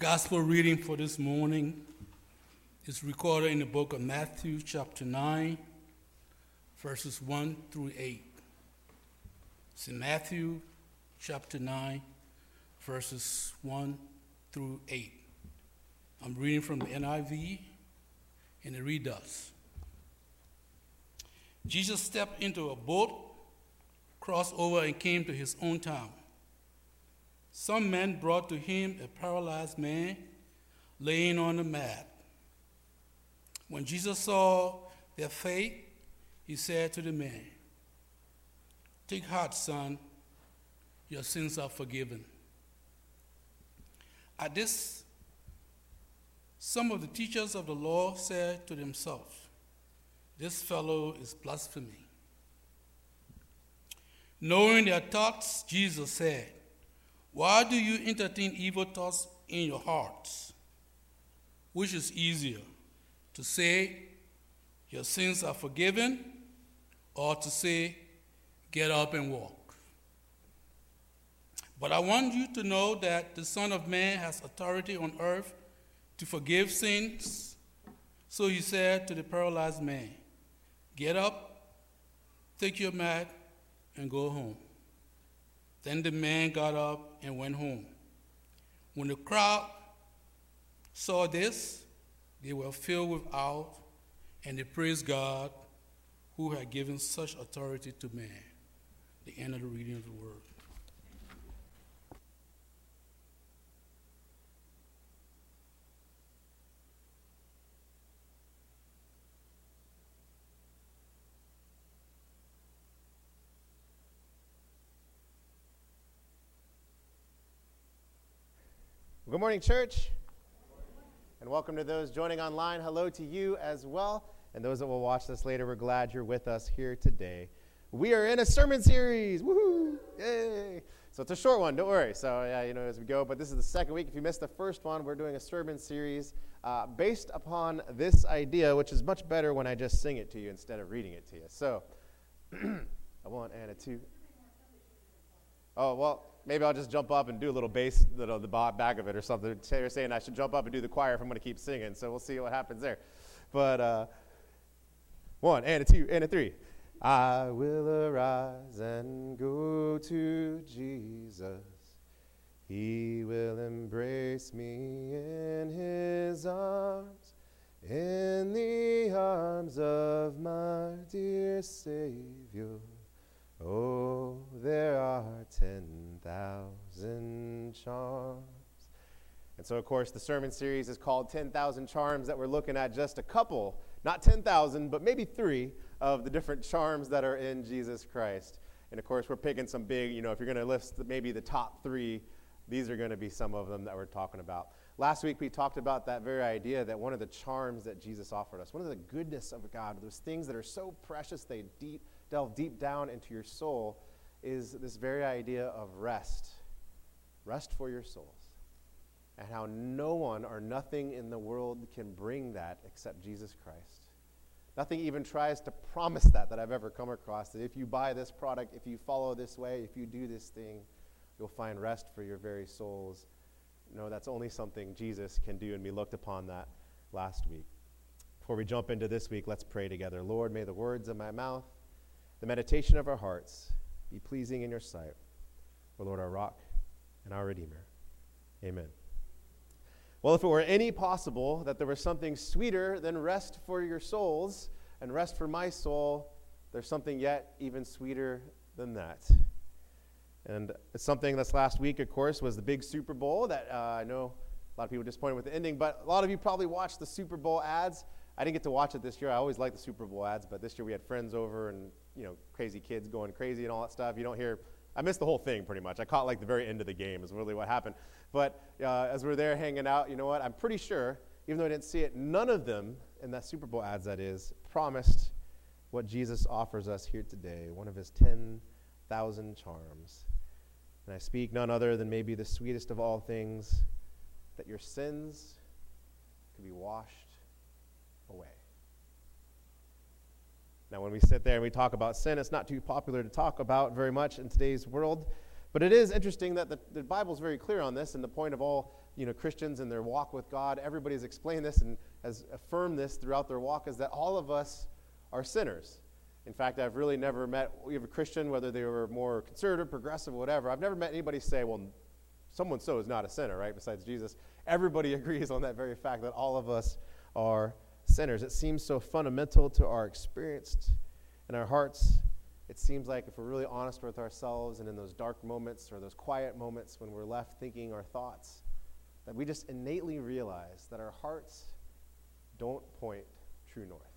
gospel reading for this morning is recorded in the book of Matthew, chapter 9, verses 1 through 8. It's in Matthew, chapter 9, verses 1 through 8. I'm reading from the NIV, and it reads thus Jesus stepped into a boat, crossed over, and came to his own town. Some men brought to him a paralyzed man laying on a mat. When Jesus saw their faith, he said to the man, Take heart, son, your sins are forgiven. At this, some of the teachers of the law said to themselves, This fellow is blaspheming. Knowing their thoughts, Jesus said, why do you entertain evil thoughts in your hearts? Which is easier, to say, Your sins are forgiven, or to say, Get up and walk? But I want you to know that the Son of Man has authority on earth to forgive sins. So he said to the paralyzed man, Get up, take your mat, and go home. Then the man got up and went home. When the crowd saw this, they were filled with awe and they praised God who had given such authority to man. The end of the reading of the word. Good morning, church. And welcome to those joining online. Hello to you as well. And those that will watch this later, we're glad you're with us here today. We are in a sermon series. Woohoo! Yay! So it's a short one, don't worry. So, yeah, you know, as we go, but this is the second week. If you missed the first one, we're doing a sermon series uh, based upon this idea, which is much better when I just sing it to you instead of reading it to you. So, a one and a two. Oh, well, maybe I'll just jump up and do a little bass, know, the back of it or something. They're saying I should jump up and do the choir if I'm going to keep singing, so we'll see what happens there. But uh, one and a two and a three. I will arise and go to Jesus. He will embrace me in his arms, in the arms of my dear Savior. Oh, there are 10,000 charms. And so, of course, the sermon series is called 10,000 Charms, that we're looking at just a couple, not 10,000, but maybe three of the different charms that are in Jesus Christ. And of course, we're picking some big, you know, if you're going to list maybe the top three, these are going to be some of them that we're talking about. Last week, we talked about that very idea that one of the charms that Jesus offered us, one of the goodness of God, those things that are so precious, they deep delve deep down into your soul is this very idea of rest. Rest for your souls. And how no one or nothing in the world can bring that except Jesus Christ. Nothing even tries to promise that that I've ever come across. That if you buy this product, if you follow this way, if you do this thing, you'll find rest for your very souls. No, that's only something Jesus can do, and we looked upon that last week. Before we jump into this week, let's pray together. Lord, may the words of my mouth the meditation of our hearts be pleasing in your sight. O Lord, our rock and our Redeemer. Amen. Well, if it were any possible that there was something sweeter than rest for your souls and rest for my soul, there's something yet even sweeter than that. And it's something that's last week, of course, was the big Super Bowl that uh, I know a lot of people disappointed with the ending, but a lot of you probably watched the Super Bowl ads. I didn't get to watch it this year. I always like the Super Bowl ads, but this year we had friends over and you know crazy kids going crazy and all that stuff. You don't hear. I missed the whole thing pretty much. I caught like the very end of the game is really what happened. But uh, as we're there hanging out, you know what? I'm pretty sure, even though I didn't see it, none of them in that Super Bowl ads that is promised what Jesus offers us here today. One of his ten thousand charms. And I speak none other than maybe the sweetest of all things that your sins could be washed Now, when we sit there and we talk about sin, it's not too popular to talk about very much in today's world. But it is interesting that the, the Bible's very clear on this, and the point of all you know, Christians and their walk with God, everybody's explained this and has affirmed this throughout their walk, is that all of us are sinners. In fact, I've really never met a Christian, whether they were more conservative, progressive, whatever. I've never met anybody say, well, someone so is not a sinner, right? Besides Jesus. Everybody agrees on that very fact that all of us are It seems so fundamental to our experience and our hearts it seems like if we're really honest with ourselves and in those dark moments or those quiet moments when we're left thinking our thoughts, that we just innately realize that our hearts don't point true north.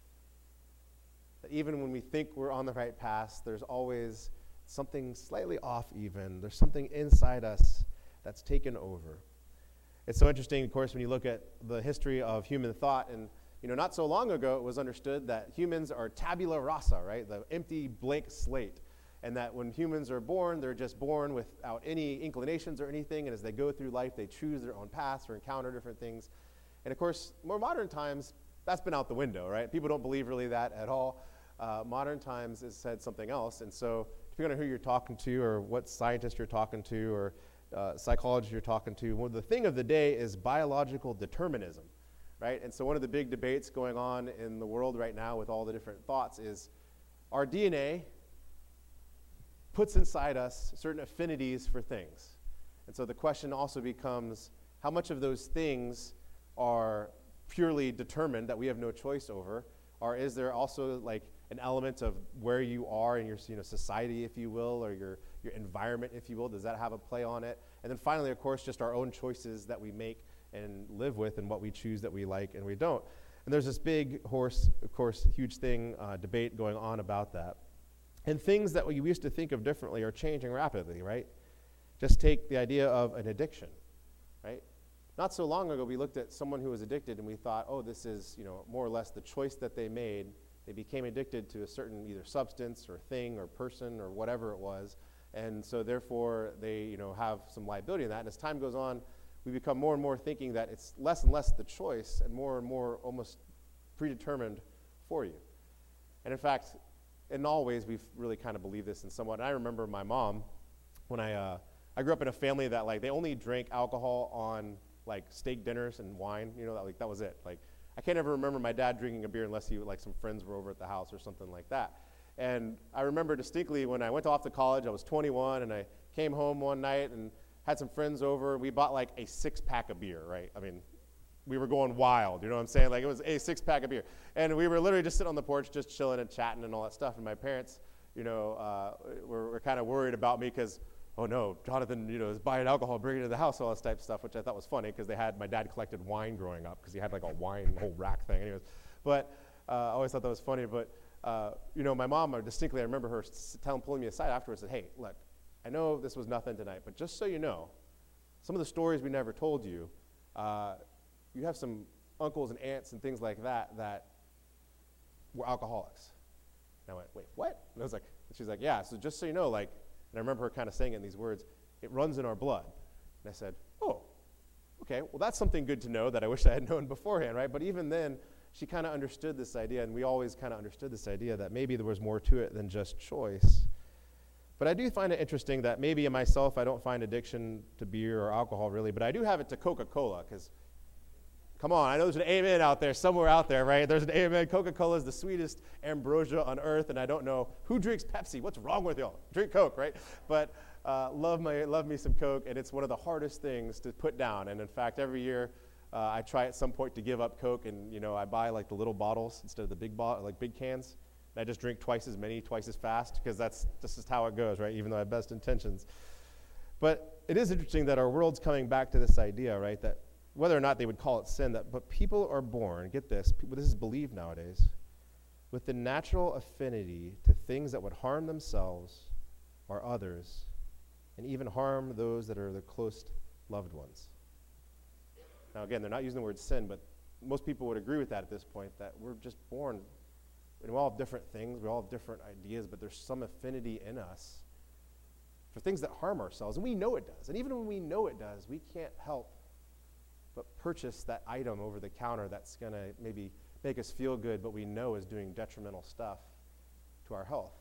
That even when we think we're on the right path, there's always something slightly off, even. There's something inside us that's taken over. It's so interesting, of course, when you look at the history of human thought and you know, not so long ago, it was understood that humans are tabula rasa, right? The empty blank slate. And that when humans are born, they're just born without any inclinations or anything. And as they go through life, they choose their own paths or encounter different things. And of course, more modern times, that's been out the window, right? People don't believe really that at all. Uh, modern times has said something else. And so, depending on who you're talking to or what scientist you're talking to or uh, psychologist you're talking to, well, the thing of the day is biological determinism right? And so one of the big debates going on in the world right now with all the different thoughts is our DNA puts inside us certain affinities for things. And so the question also becomes how much of those things are purely determined that we have no choice over, or is there also like an element of where you are in your you know, society, if you will, or your, your environment, if you will? Does that have a play on it? And then finally, of course, just our own choices that we make and live with and what we choose that we like and we don't. And there's this big horse, of course, huge thing, uh, debate going on about that. And things that we used to think of differently are changing rapidly, right? Just take the idea of an addiction, right? Not so long ago, we looked at someone who was addicted and we thought, oh, this is, you know, more or less the choice that they made. They became addicted to a certain either substance or thing or person or whatever it was. And so therefore, they, you know, have some liability in that. And as time goes on, we become more and more thinking that it's less and less the choice and more and more almost predetermined for you. And in fact, in all ways, we've really kind of believed this in somewhat. And I remember my mom, when I, uh, I grew up in a family that like they only drank alcohol on like steak dinners and wine. You know, that, like that was it. Like I can't ever remember my dad drinking a beer unless he like some friends were over at the house or something like that. And I remember distinctly when I went off to college, I was 21, and I came home one night and had some friends over. We bought like a six pack of beer, right? I mean, we were going wild, you know what I'm saying? Like it was a six pack of beer. And we were literally just sitting on the porch, just chilling and chatting and all that stuff. And my parents, you know, uh, were, were kind of worried about me because, oh no, Jonathan, you know, is buying alcohol, bringing it to the house, all this type of stuff, which I thought was funny because they had, my dad collected wine growing up because he had like a wine whole rack thing. Anyways, but uh, I always thought that was funny. But, uh, you know, my mom, I distinctly, I remember her telling, pulling me aside afterwards and hey, look, I know this was nothing tonight, but just so you know, some of the stories we never told you, uh, you have some uncles and aunts and things like that that were alcoholics. And I went, wait, what? And I was like, she's like, yeah, so just so you know, like, and I remember her kind of saying it in these words, it runs in our blood. And I said, oh, okay, well, that's something good to know that I wish I had known beforehand, right? But even then, she kind of understood this idea, and we always kind of understood this idea that maybe there was more to it than just choice. But I do find it interesting that maybe in myself I don't find addiction to beer or alcohol really, but I do have it to Coca Cola because, come on, I know there's an amen out there, somewhere out there, right? There's an amen. Coca Cola is the sweetest ambrosia on earth, and I don't know who drinks Pepsi. What's wrong with y'all? Drink Coke, right? But uh, love, my, love me some Coke, and it's one of the hardest things to put down. And in fact, every year, uh, I try at some point to give up Coke, and you know I buy like the little bottles instead of the big bottle, like big cans. I just drink twice as many, twice as fast, because that's just how it goes, right? Even though I have best intentions. But it is interesting that our world's coming back to this idea, right? That whether or not they would call it sin, that but people are born, get this, people, this is believed nowadays, with the natural affinity to things that would harm themselves or others, and even harm those that are their close loved ones. Now, again, they're not using the word sin, but most people would agree with that at this point, that we're just born and we all have different things, we all have different ideas, but there's some affinity in us for things that harm ourselves. And we know it does. And even when we know it does, we can't help but purchase that item over the counter that's going to maybe make us feel good, but we know is doing detrimental stuff to our health,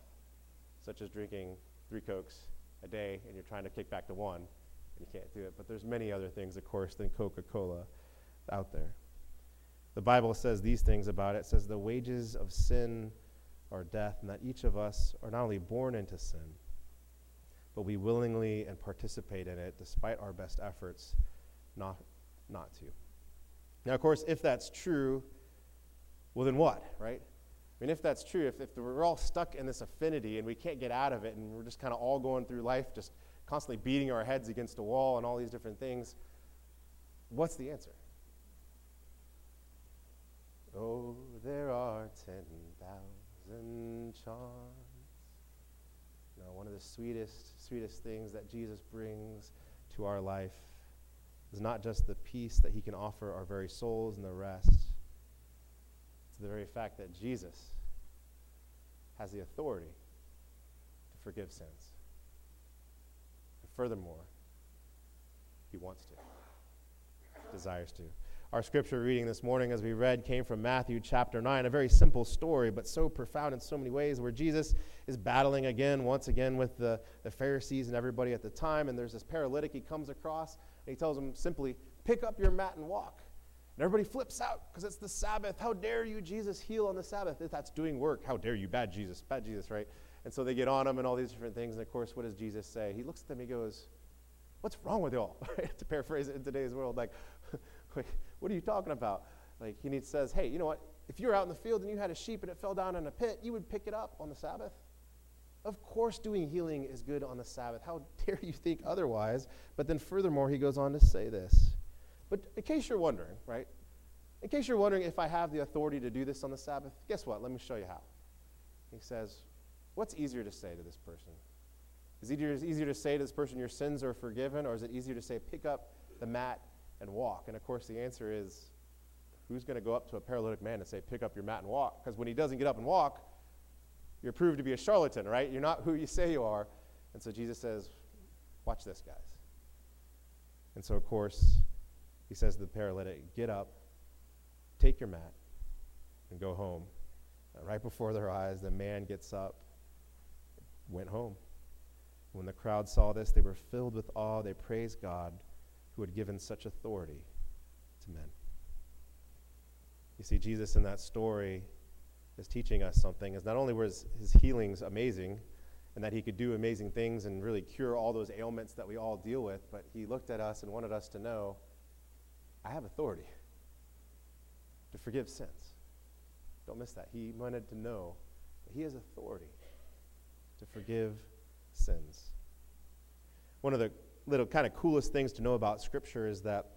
such as drinking three Cokes a day and you're trying to kick back to one and you can't do it. But there's many other things, of course, than Coca Cola out there. The Bible says these things about it. It says the wages of sin are death, and that each of us are not only born into sin, but we willingly and participate in it despite our best efforts not, not to. Now, of course, if that's true, well, then what, right? I mean, if that's true, if, if we're all stuck in this affinity and we can't get out of it and we're just kind of all going through life just constantly beating our heads against a wall and all these different things, what's the answer? Oh, there are 10,000 charms. Know, one of the sweetest, sweetest things that Jesus brings to our life is not just the peace that he can offer our very souls and the rest. It's the very fact that Jesus has the authority to forgive sins. And furthermore, he wants to, desires to. Our scripture reading this morning, as we read, came from Matthew chapter 9, a very simple story, but so profound in so many ways, where Jesus is battling again, once again, with the, the Pharisees and everybody at the time. And there's this paralytic he comes across, and he tells him simply, Pick up your mat and walk. And everybody flips out because it's the Sabbath. How dare you, Jesus, heal on the Sabbath? If that's doing work, how dare you, bad Jesus, bad Jesus, right? And so they get on him and all these different things. And of course, what does Jesus say? He looks at them, he goes, What's wrong with y'all? to paraphrase it in today's world, like, what are you talking about? Like, he says, hey, you know what? If you were out in the field and you had a sheep and it fell down in a pit, you would pick it up on the Sabbath. Of course, doing healing is good on the Sabbath. How dare you think otherwise? But then, furthermore, he goes on to say this. But in case you're wondering, right? In case you're wondering if I have the authority to do this on the Sabbath, guess what? Let me show you how. He says, What's easier to say to this person? Is it easier, easier to say to this person, Your sins are forgiven? Or is it easier to say, Pick up the mat and walk? And of course, the answer is who's going to go up to a paralytic man and say, pick up your mat and walk? Because when he doesn't get up and walk, you're proved to be a charlatan, right? You're not who you say you are. And so Jesus says, watch this, guys. And so, of course, he says to the paralytic, get up, take your mat, and go home. And right before their eyes, the man gets up, went home. When the crowd saw this, they were filled with awe. They praised God who had given such authority to men. You see, Jesus in that story is teaching us something. Is not only was his healings amazing, and that he could do amazing things and really cure all those ailments that we all deal with, but he looked at us and wanted us to know, I have authority to forgive sins. Don't miss that. He wanted to know that he has authority to forgive sins. One of the little kind of coolest things to know about Scripture is that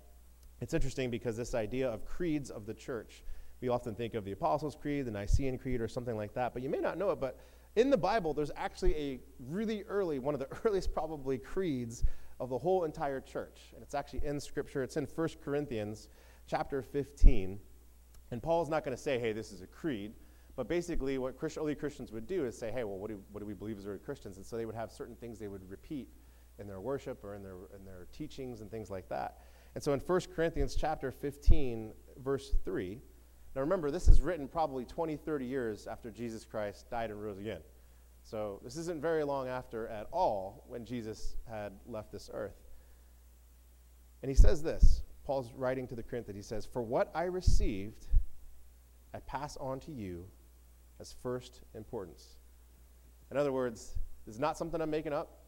it's interesting because this idea of creeds of the church, we often think of the Apostles' Creed, the Nicene Creed, or something like that, but you may not know it, but in the Bible, there's actually a really early, one of the earliest probably creeds of the whole entire church. And it's actually in Scripture. It's in 1 Corinthians chapter 15. And Paul's not going to say, hey, this is a creed. But basically, what early Christians would do is say, hey, well, what do, what do we believe as early Christians? And so they would have certain things they would repeat in their worship or in their, in their teachings and things like that. And so in 1 Corinthians chapter 15, verse 3, now remember, this is written probably 20, 30 years after Jesus Christ died and rose again. So this isn't very long after at all when Jesus had left this earth. And he says this Paul's writing to the Corinthians, he says, For what I received, I pass on to you as first importance. In other words, this is not something I'm making up.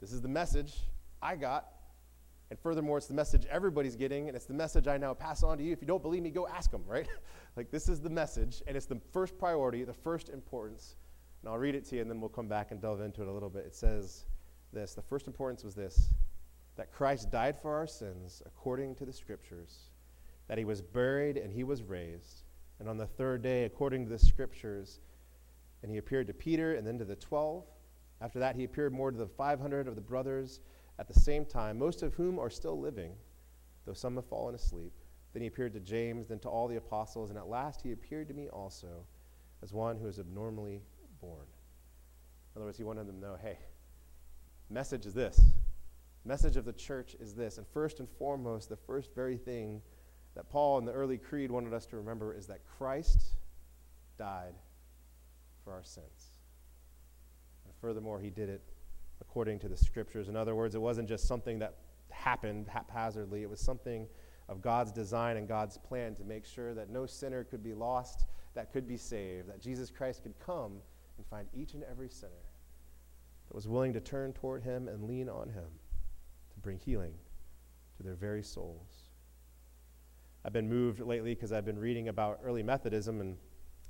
This is the message I got. And furthermore, it's the message everybody's getting, and it's the message I now pass on to you. If you don't believe me, go ask them, right? like, this is the message, and it's the first priority, the first importance. And I'll read it to you, and then we'll come back and delve into it a little bit. It says this The first importance was this that Christ died for our sins according to the Scriptures, that he was buried and he was raised. And on the third day, according to the Scriptures, and he appeared to Peter and then to the twelve. After that, he appeared more to the 500 of the brothers at the same time, most of whom are still living, though some have fallen asleep. Then he appeared to James, then to all the apostles, and at last he appeared to me also as one who is abnormally born. In other words, he wanted them to know hey, message is this. Message of the church is this. And first and foremost, the first very thing that Paul in the early creed wanted us to remember is that Christ died for our sins. Furthermore, he did it according to the scriptures. In other words, it wasn't just something that happened haphazardly, it was something of God's design and God's plan to make sure that no sinner could be lost, that could be saved, that Jesus Christ could come and find each and every sinner that was willing to turn toward him and lean on him to bring healing to their very souls. I've been moved lately because I've been reading about early Methodism, and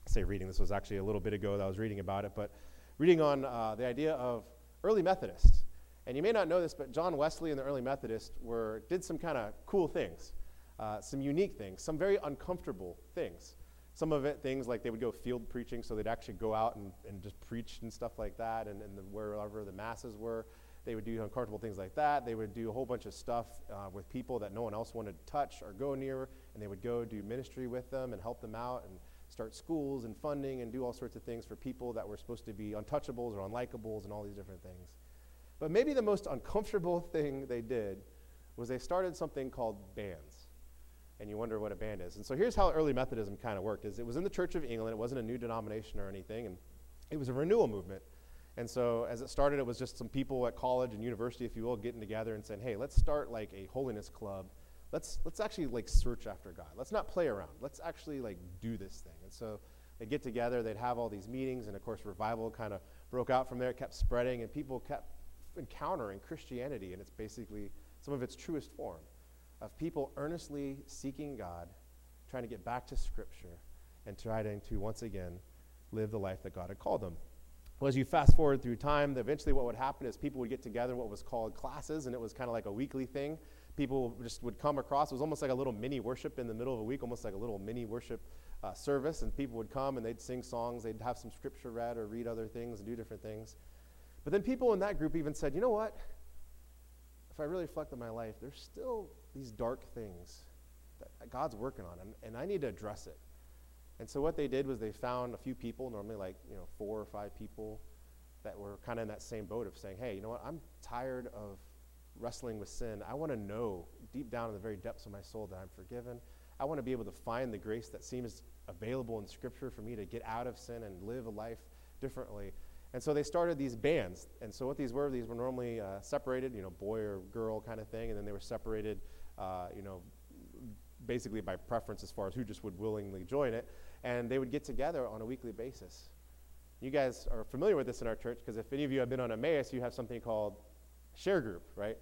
I say reading, this was actually a little bit ago that I was reading about it, but reading on uh, the idea of early Methodists. And you may not know this, but John Wesley and the early Methodists were, did some kind of cool things, uh, some unique things, some very uncomfortable things. Some of it, things like they would go field preaching, so they'd actually go out and, and just preach and stuff like that, and, and the, wherever the masses were. They would do uncomfortable things like that. They would do a whole bunch of stuff uh, with people that no one else wanted to touch or go near, and they would go do ministry with them and help them out and start schools and funding and do all sorts of things for people that were supposed to be untouchables or unlikables and all these different things. But maybe the most uncomfortable thing they did was they started something called bands. And you wonder what a band is. And so here's how early Methodism kind of worked is it was in the Church of England. It wasn't a new denomination or anything, and it was a renewal movement. And so as it started, it was just some people at college and university, if you will, getting together and saying, hey, let's start like a holiness club. Let's, let's actually like search after God. Let's not play around. Let's actually like do this thing. And so they'd get together, they'd have all these meetings, and of course revival kind of broke out from there. It kept spreading, and people kept encountering Christianity and its basically some of its truest form of people earnestly seeking God, trying to get back to Scripture, and trying to once again live the life that God had called them. Well, as you fast forward through time, eventually what would happen is people would get together in what was called classes, and it was kind of like a weekly thing. People just would come across. It was almost like a little mini worship in the middle of a week, almost like a little mini worship uh, service, and people would come and they'd sing songs, they'd have some scripture read or read other things and do different things. But then people in that group even said, you know what? If I really reflect on my life, there's still these dark things that God's working on, and, and I need to address it. And so what they did was they found a few people, normally like you know four or five people, that were kind of in that same boat of saying, "Hey, you know what? I'm tired of wrestling with sin. I want to know deep down in the very depths of my soul that I'm forgiven. I want to be able to find the grace that seems available in Scripture for me to get out of sin and live a life differently." And so they started these bands. And so what these were, these were normally uh, separated, you know, boy or girl kind of thing, and then they were separated, uh, you know, basically by preference as far as who just would willingly join it. And they would get together on a weekly basis. You guys are familiar with this in our church because if any of you have been on Emmaus, you have something called share group, right?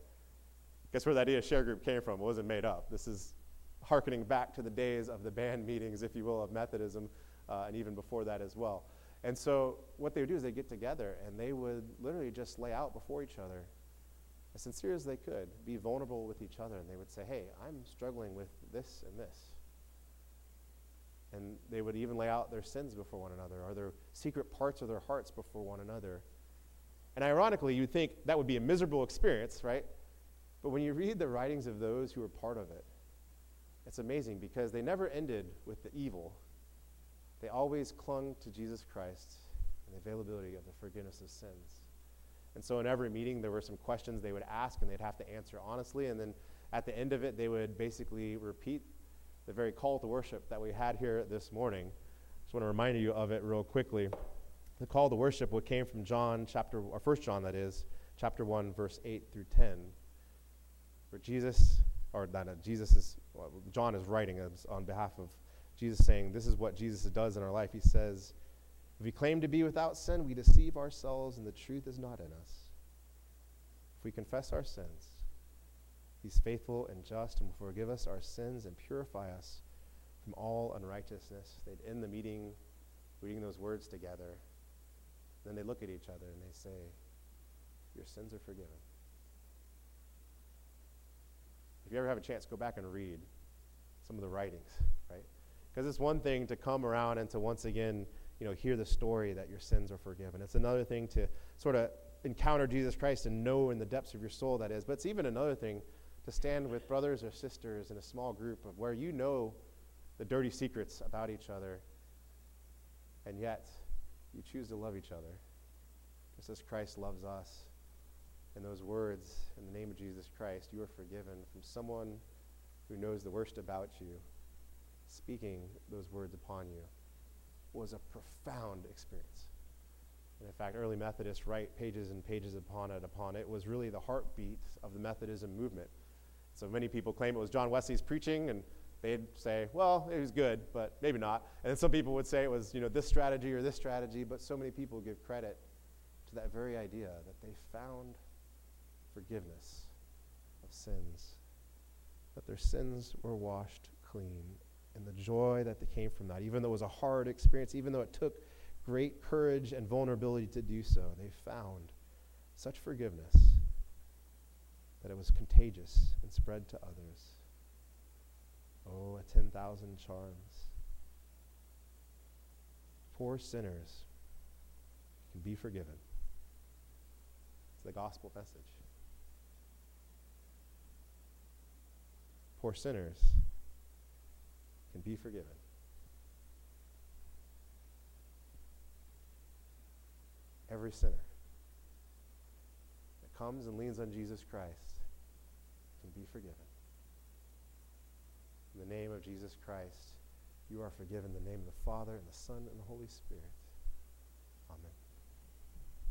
Guess where the idea of share group came from? It wasn't made up. This is harkening back to the days of the band meetings, if you will, of Methodism, uh, and even before that as well. And so what they would do is they get together and they would literally just lay out before each other as sincere as they could, be vulnerable with each other, and they would say, Hey, I'm struggling with this and this. And they would even lay out their sins before one another or their secret parts of their hearts before one another. And ironically, you'd think that would be a miserable experience, right? But when you read the writings of those who were part of it, it's amazing because they never ended with the evil they always clung to Jesus Christ and the availability of the forgiveness of sins. And so in every meeting, there were some questions they would ask, and they'd have to answer honestly. And then at the end of it, they would basically repeat the very call to worship that we had here this morning. Just want to remind you of it real quickly. The call to worship, what came from John chapter, or First John, that is, chapter one, verse eight through ten, where Jesus, or not, uh, Jesus is, well, John is writing on behalf of Jesus saying, This is what Jesus does in our life. He says, If we claim to be without sin, we deceive ourselves and the truth is not in us. If we confess our sins, He's faithful and just and will forgive us our sins and purify us from all unrighteousness. They'd end the meeting reading those words together. Then they look at each other and they say, Your sins are forgiven. If you ever have a chance, go back and read some of the writings, right? Because it's one thing to come around and to once again, you know, hear the story that your sins are forgiven. It's another thing to sort of encounter Jesus Christ and know in the depths of your soul that is. But it's even another thing to stand with brothers or sisters in a small group of where you know the dirty secrets about each other, and yet you choose to love each other, just as Christ loves us. In those words, in the name of Jesus Christ, you are forgiven from someone who knows the worst about you speaking those words upon you was a profound experience. And in fact, early Methodists write pages and pages upon it upon it was really the heartbeat of the Methodism movement. So many people claim it was John Wesley's preaching, and they'd say, well, it was good, but maybe not. And then some people would say it was, you know, this strategy or this strategy, but so many people give credit to that very idea that they found forgiveness of sins, that their sins were washed clean, and the joy that they came from that, even though it was a hard experience, even though it took great courage and vulnerability to do so, they found such forgiveness that it was contagious and spread to others. Oh, a 10,000 charms. Poor sinners can be forgiven. It's the gospel message. Poor sinners can be forgiven. Every sinner that comes and leans on Jesus Christ can be forgiven. In the name of Jesus Christ, you are forgiven. In the name of the Father, and the Son, and the Holy Spirit.